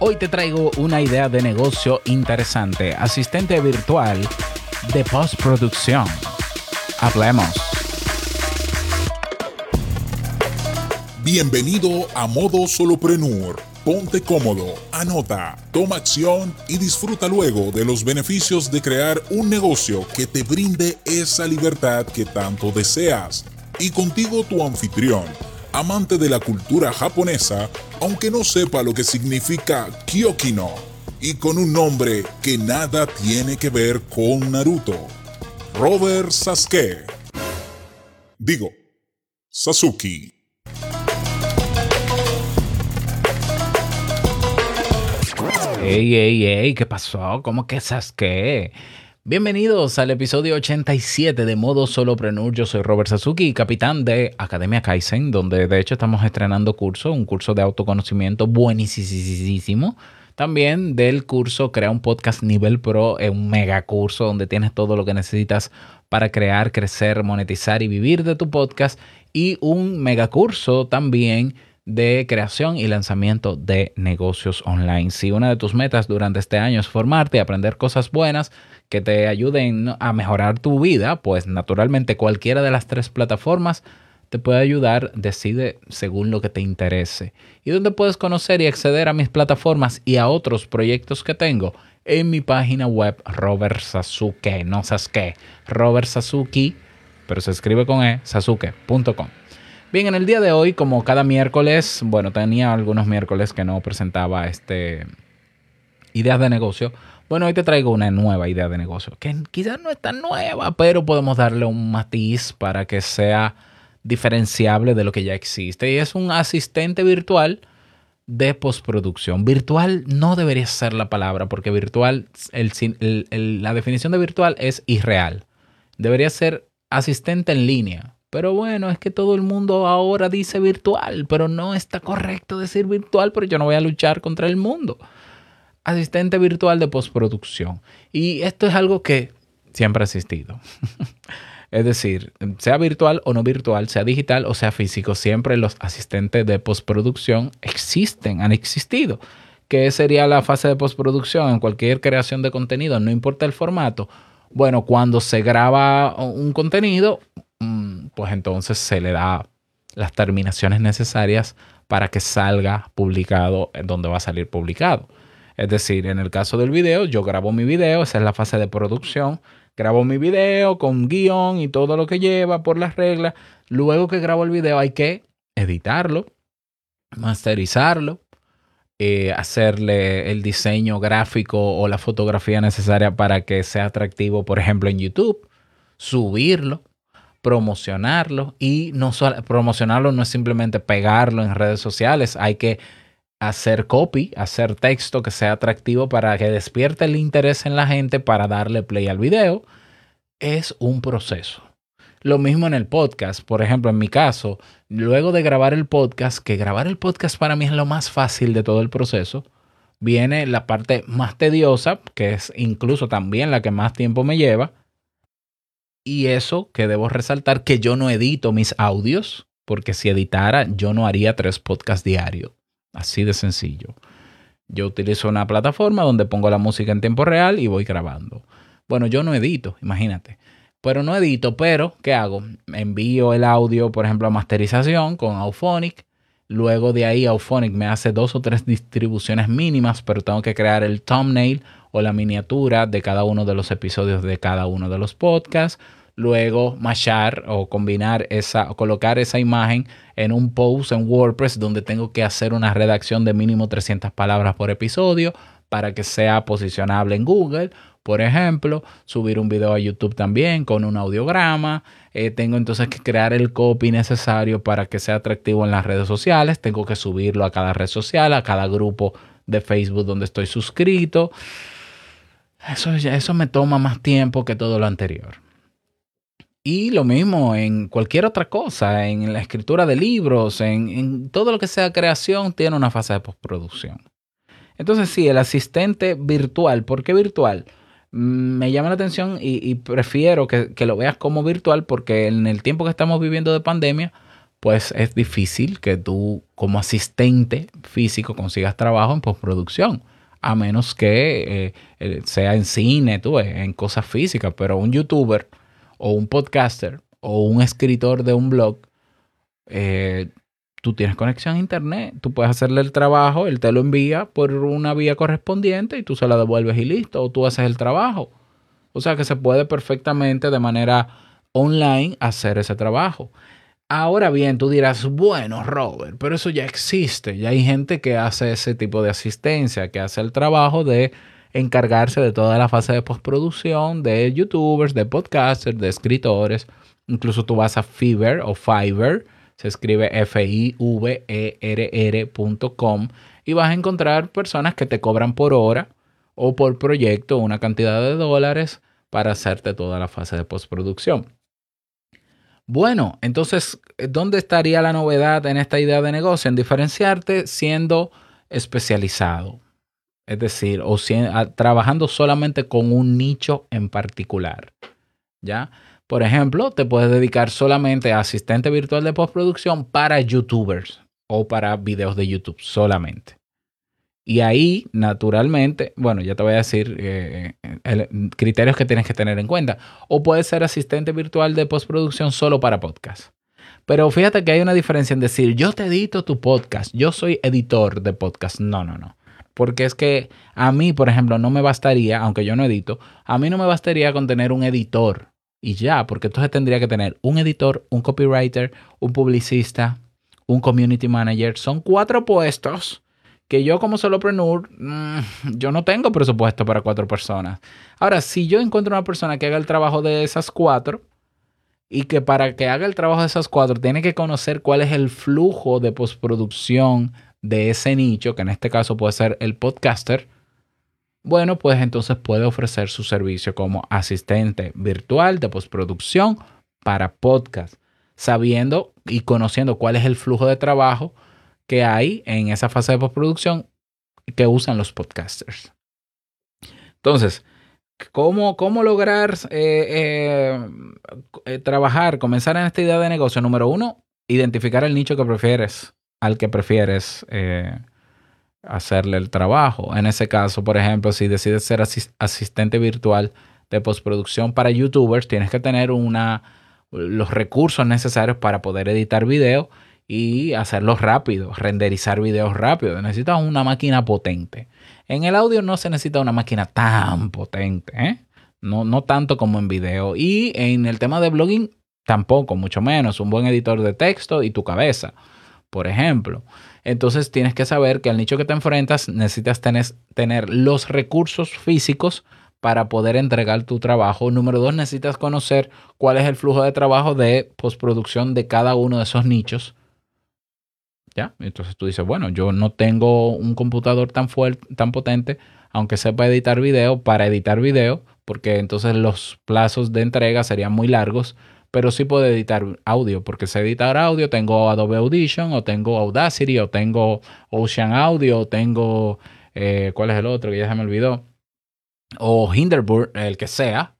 Hoy te traigo una idea de negocio interesante, asistente virtual de postproducción. Hablemos. Bienvenido a Modo Soloprenur. Ponte cómodo, anota, toma acción y disfruta luego de los beneficios de crear un negocio que te brinde esa libertad que tanto deseas. Y contigo tu anfitrión, amante de la cultura japonesa, aunque no sepa lo que significa Kyokino, y con un nombre que nada tiene que ver con Naruto. Robert Sasuke. Digo, Sasuke. Ey, ey, ey, ¿qué pasó? ¿Cómo que Sasuke? Bienvenidos al episodio 87 de Modo Solopreneur. Yo soy Robert Sasuki, capitán de Academia Kaizen, donde de hecho estamos estrenando curso, un curso de autoconocimiento buenísimo. También del curso Crea un Podcast Nivel Pro, un mega curso donde tienes todo lo que necesitas para crear, crecer, monetizar y vivir de tu podcast. Y un mega curso también de creación y lanzamiento de negocios online. Si una de tus metas durante este año es formarte y aprender cosas buenas que te ayuden a mejorar tu vida, pues naturalmente cualquiera de las tres plataformas te puede ayudar, decide según lo que te interese. ¿Y dónde puedes conocer y acceder a mis plataformas y a otros proyectos que tengo? En mi página web Robert Sasuke, no Sasuke, Robert Sasuke, pero se escribe con E, sasuke.com. Bien, en el día de hoy, como cada miércoles, bueno, tenía algunos miércoles que no presentaba este ideas de negocio. Bueno, hoy te traigo una nueva idea de negocio, que quizás no es tan nueva, pero podemos darle un matiz para que sea diferenciable de lo que ya existe. Y es un asistente virtual de postproducción. Virtual no debería ser la palabra, porque virtual, la definición de virtual es irreal. Debería ser asistente en línea pero bueno, es que todo el mundo ahora dice virtual, pero no está correcto decir virtual, pero yo no voy a luchar contra el mundo. Asistente virtual de postproducción. Y esto es algo que siempre ha existido. es decir, sea virtual o no virtual, sea digital o sea físico, siempre los asistentes de postproducción existen, han existido. ¿Qué sería la fase de postproducción en cualquier creación de contenido? No importa el formato. Bueno, cuando se graba un contenido, pues entonces se le da las terminaciones necesarias para que salga publicado donde va a salir publicado. Es decir, en el caso del video, yo grabo mi video, esa es la fase de producción, grabo mi video con guion y todo lo que lleva por las reglas. Luego que grabo el video hay que editarlo, masterizarlo, eh, hacerle el diseño gráfico o la fotografía necesaria para que sea atractivo, por ejemplo, en YouTube, subirlo, promocionarlo y no solo promocionarlo no es simplemente pegarlo en redes sociales, hay que hacer copy, hacer texto que sea atractivo para que despierte el interés en la gente para darle play al video. Es un proceso. Lo mismo en el podcast, por ejemplo, en mi caso, luego de grabar el podcast, que grabar el podcast para mí es lo más fácil de todo el proceso, viene la parte más tediosa, que es incluso también la que más tiempo me lleva, y eso que debo resaltar que yo no edito mis audios, porque si editara yo no haría tres podcasts diarios. Así de sencillo. Yo utilizo una plataforma donde pongo la música en tiempo real y voy grabando. Bueno, yo no edito, imagínate. Pero no edito, pero ¿qué hago? Envío el audio, por ejemplo, a masterización con Auphonic. Luego de ahí Auphonic me hace dos o tres distribuciones mínimas, pero tengo que crear el thumbnail o la miniatura de cada uno de los episodios de cada uno de los podcasts luego machar o combinar esa, o colocar esa imagen en un post en WordPress donde tengo que hacer una redacción de mínimo 300 palabras por episodio para que sea posicionable en Google. Por ejemplo, subir un video a YouTube también con un audiograma. Eh, tengo entonces que crear el copy necesario para que sea atractivo en las redes sociales. Tengo que subirlo a cada red social, a cada grupo de Facebook donde estoy suscrito. Eso, eso me toma más tiempo que todo lo anterior. Y lo mismo en cualquier otra cosa, en la escritura de libros, en, todo lo que sea creación, tiene una fase de postproducción. Entonces, sí, el asistente virtual, ¿por qué virtual? Mm, me llama la atención y, prefiero que, que, lo veas como virtual porque en el tiempo que estamos viviendo de pandemia, pues es difícil que tú como asistente físico consigas trabajo en postproducción, a menos que eh, sea en cine, tú en cosas físicas, pero un youtuber o un podcaster o un escritor de un blog, eh, tú tienes conexión a internet, tú puedes hacerle el trabajo, él te lo envía por una vía correspondiente y tú se la devuelves y listo, o tú haces el trabajo. O sea que se puede perfectamente de manera online hacer ese trabajo. Ahora bien, tú dirás, bueno, Robert, pero eso ya existe. Ya hay gente que hace ese tipo de asistencia, que hace el trabajo de encargarse de toda la fase de postproducción de youtubers, de podcasters, de escritores. Incluso tú vas a Fiverr o Fiverr, se escribe F-I-V-E-R-R.com y vas a encontrar personas que te cobran por hora o por proyecto una cantidad de dólares para hacerte toda la fase de postproducción. Bueno, entonces, ¿dónde estaría la novedad en esta idea de negocio? En diferenciarte siendo especializado. Es decir, o trabajando solamente con un nicho en particular. ¿Ya? Por ejemplo, te puedes dedicar solamente a asistente virtual de postproducción para youtubers o para videos de YouTube solamente. Y ahí, naturalmente, bueno, ya te voy a decir eh, criterios que tienes que tener en cuenta. O puedes ser asistente virtual de postproducción solo para podcast. Pero fíjate que hay una diferencia en decir, yo te edito tu podcast, yo soy editor de podcast. No, no, no. Porque es que a mí, por ejemplo, no me bastaría, aunque yo no edito, a mí no me bastaría con tener un editor y ya, porque entonces tendría que tener un editor, un copywriter, un publicista, un community manager. Son cuatro puestos que yo como solopreneur, mmm, yo no tengo presupuesto para cuatro personas. Ahora, si yo encuentro una persona que haga el trabajo de esas cuatro y que para que haga el trabajo de esas cuatro tiene que conocer cuál es el flujo de postproducción de ese nicho, que en este caso puede ser el podcaster, bueno, pues entonces puede ofrecer su servicio como asistente virtual de postproducción para podcast, sabiendo y conociendo cuál es el flujo de trabajo que hay en esa fase de postproducción que usan los podcasters. Entonces, ¿cómo, cómo lograr eh, eh, trabajar, comenzar en esta idea de negocio? Número uno, identificar el nicho que prefieres, al que prefieres hacerle el trabajo. En ese caso, por ejemplo, si decides ser asistente virtual de postproducción para youtubers, tienes que tener una, los recursos necesarios para poder editar video y hacerlo rápido, renderizar videos rápido. Necesitas una máquina potente. En el audio no se necesita una máquina tan potente, ¿eh? no, no tanto como en video. Y en el tema de blogging tampoco, mucho menos. Un buen editor de texto y tu cabeza, por ejemplo. Entonces tienes que saber que al nicho que te enfrentas necesitas tener, los recursos físicos para poder entregar tu trabajo. Número dos, necesitas conocer cuál es el flujo de trabajo de postproducción de cada uno de esos nichos entonces tú dices, bueno, yo no tengo un computador tan fuerte, tan potente, aunque sepa editar video, para editar video, porque entonces los plazos de entrega serían muy largos, pero sí puedo editar audio, porque sé editar audio, tengo Adobe Audition, o tengo Audacity, o tengo Ocean Audio, o tengo, eh, ¿cuál es el otro? Que ya se me olvidó. O Hinderburg, el que sea,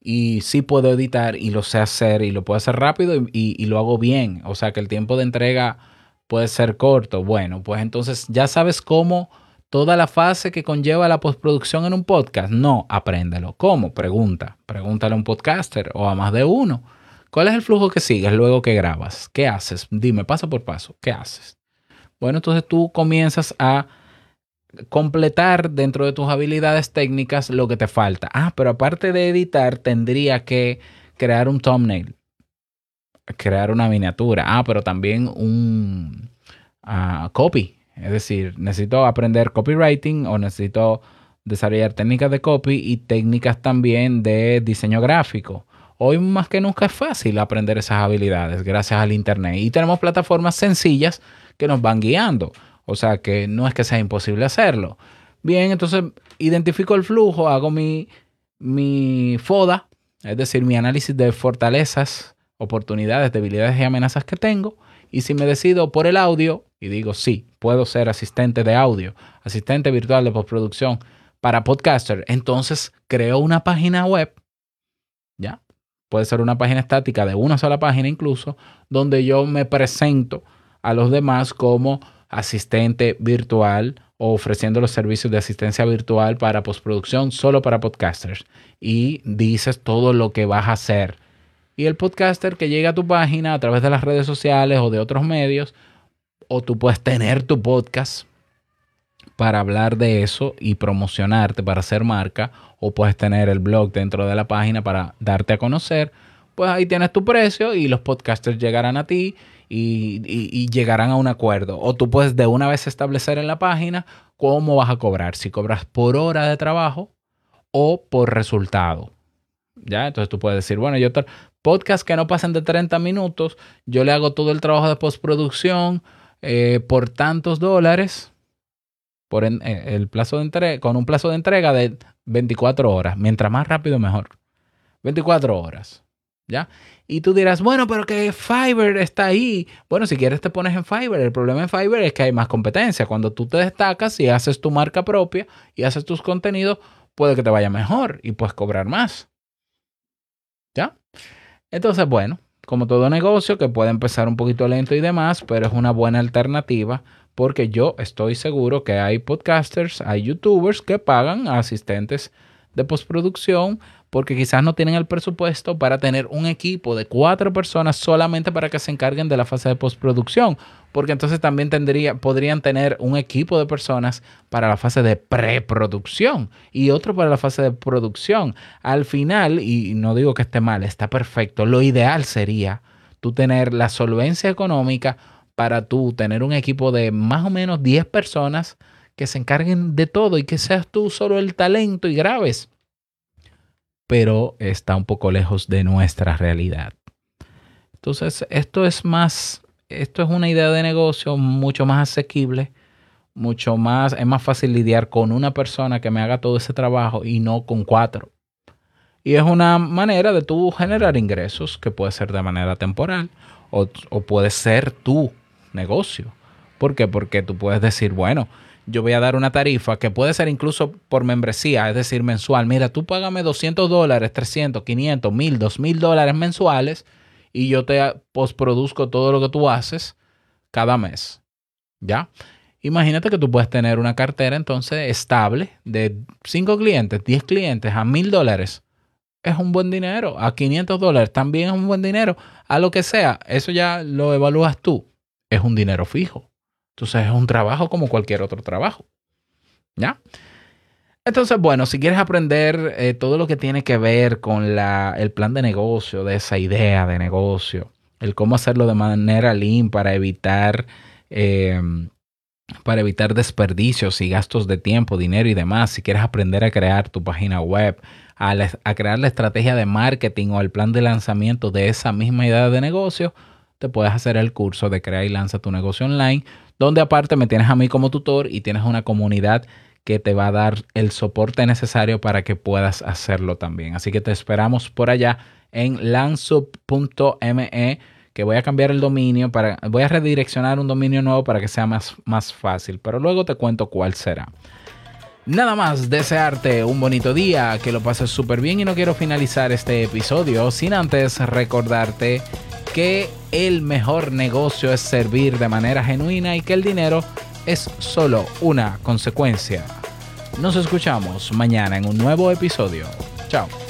y sí puedo editar y lo sé hacer y lo puedo hacer rápido y lo hago bien. O sea que el tiempo de entrega puede ser corto. Bueno, pues entonces ya sabes cómo toda la fase que conlleva la postproducción en un podcast. No, apréndelo. ¿Cómo? Pregunta. Pregúntale a un podcaster o a más de uno. ¿Cuál es el flujo que sigues luego que grabas? ¿Qué haces? Dime paso por paso. ¿Qué haces? Bueno, entonces tú comienzas a completar dentro de tus habilidades técnicas lo que te falta. Ah, pero aparte de editar, tendría que crear un thumbnail crear una miniatura. Ah, pero también un uh, copy. Es decir, necesito aprender copywriting o necesito desarrollar técnicas de copy y técnicas también de diseño gráfico. Hoy más que nunca es fácil aprender esas habilidades gracias al Internet. Y tenemos plataformas sencillas que nos van guiando. O sea que no es que sea imposible hacerlo. Bien, entonces identifico el flujo, hago mi, mi FODA, es decir, mi análisis de fortalezas oportunidades, debilidades y amenazas que tengo. Y si me decido por el audio y digo, sí, puedo ser asistente de audio, asistente virtual de postproducción para podcaster, entonces creo una página web, ¿ya? Puede ser una página estática de una sola página incluso, donde yo me presento a los demás como asistente virtual o ofreciendo los servicios de asistencia virtual para postproducción solo para podcasters. Y dices todo lo que vas a hacer. Y el podcaster que llega a tu página a través de las redes sociales o de otros medios, o tú puedes tener tu podcast para hablar de eso y promocionarte para hacer marca, o puedes tener el blog dentro de la página para darte a conocer, pues ahí tienes tu precio y los podcasters llegarán a ti y, llegarán a un acuerdo. O tú puedes de una vez establecer en la página cómo vas a cobrar, si cobras por hora de trabajo o por resultado. ¿Ya? Entonces tú puedes decir, bueno, yo podcast que no pasen de 30 minutos, yo le hago todo el trabajo de postproducción eh, por tantos dólares, por eh, el plazo de con un plazo de entrega de 24 horas. Mientras más rápido, mejor. 24 horas. ¿Ya? Y tú dirás, bueno, pero que Fiverr está ahí. Bueno, si quieres te pones en Fiverr. El problema en Fiverr es que hay más competencia. Cuando tú te destacas y haces tu marca propia y haces tus contenidos, puede que te vaya mejor y puedes cobrar más. ¿Ya? Entonces, bueno, como todo negocio que puede empezar un poquito lento y demás, pero es una buena alternativa porque yo estoy seguro que hay podcasters, hay youtubers que pagan a asistentes de postproducción porque quizás no tienen el presupuesto para tener un equipo de cuatro personas solamente para que se encarguen de la fase de postproducción, porque entonces también tendría, podrían tener un equipo de personas para la fase de preproducción y otro para la fase de producción. Al final, y no digo que esté mal, está perfecto, lo ideal sería tú tener la solvencia económica para tú tener un equipo de más o menos 10 personas que se encarguen de todo y que seas tú solo el talento y grabes pero está un poco lejos de nuestra realidad. Entonces, esto es más, esto es una idea de negocio mucho más asequible, mucho más, es más fácil lidiar con una persona que me haga todo ese trabajo y no con cuatro. Y es una manera de tú generar ingresos que puede ser de manera temporal o, o puede ser tu negocio. ¿Por qué? Porque tú puedes decir, bueno, yo voy a dar una tarifa que puede ser incluso por membresía, es decir, mensual. Mira, tú págame 200 dólares, 300, 500, 1000, 2000 dólares mensuales y yo te postproduzco todo lo que tú haces cada mes. ¿Ya? Imagínate que tú puedes tener una cartera entonces estable de 5 clientes, 10 clientes a 1000 dólares. Es un buen dinero. A 500 dólares también es un buen dinero. A lo que sea, eso ya lo evalúas tú. Es un dinero fijo. Entonces es un trabajo como cualquier otro trabajo. ¿Ya? Entonces, bueno, si quieres aprender eh, todo lo que tiene que ver con la, el plan de negocio, de esa idea de negocio, el cómo hacerlo de manera lean para evitar, em, para evitar desperdicios y gastos de tiempo, dinero y demás, si quieres aprender a crear tu página web, a, a crear la estrategia de marketing o el plan de lanzamiento de esa misma idea de negocio, te puedes hacer el curso de Crea y Lanza tu negocio online donde aparte me tienes a mí como tutor y tienes una comunidad que te va a dar el soporte necesario para que puedas hacerlo también. Así que te esperamos por allá en lansup.me que voy a cambiar el dominio para voy a redireccionar un dominio nuevo para que sea más, más fácil, pero luego te cuento cuál será. Nada más desearte un bonito día, que lo pases súper bien y no quiero finalizar este episodio sin antes recordarte que el mejor negocio es servir de manera genuina y que el dinero es solo una consecuencia. Nos escuchamos mañana en un nuevo episodio. Chao.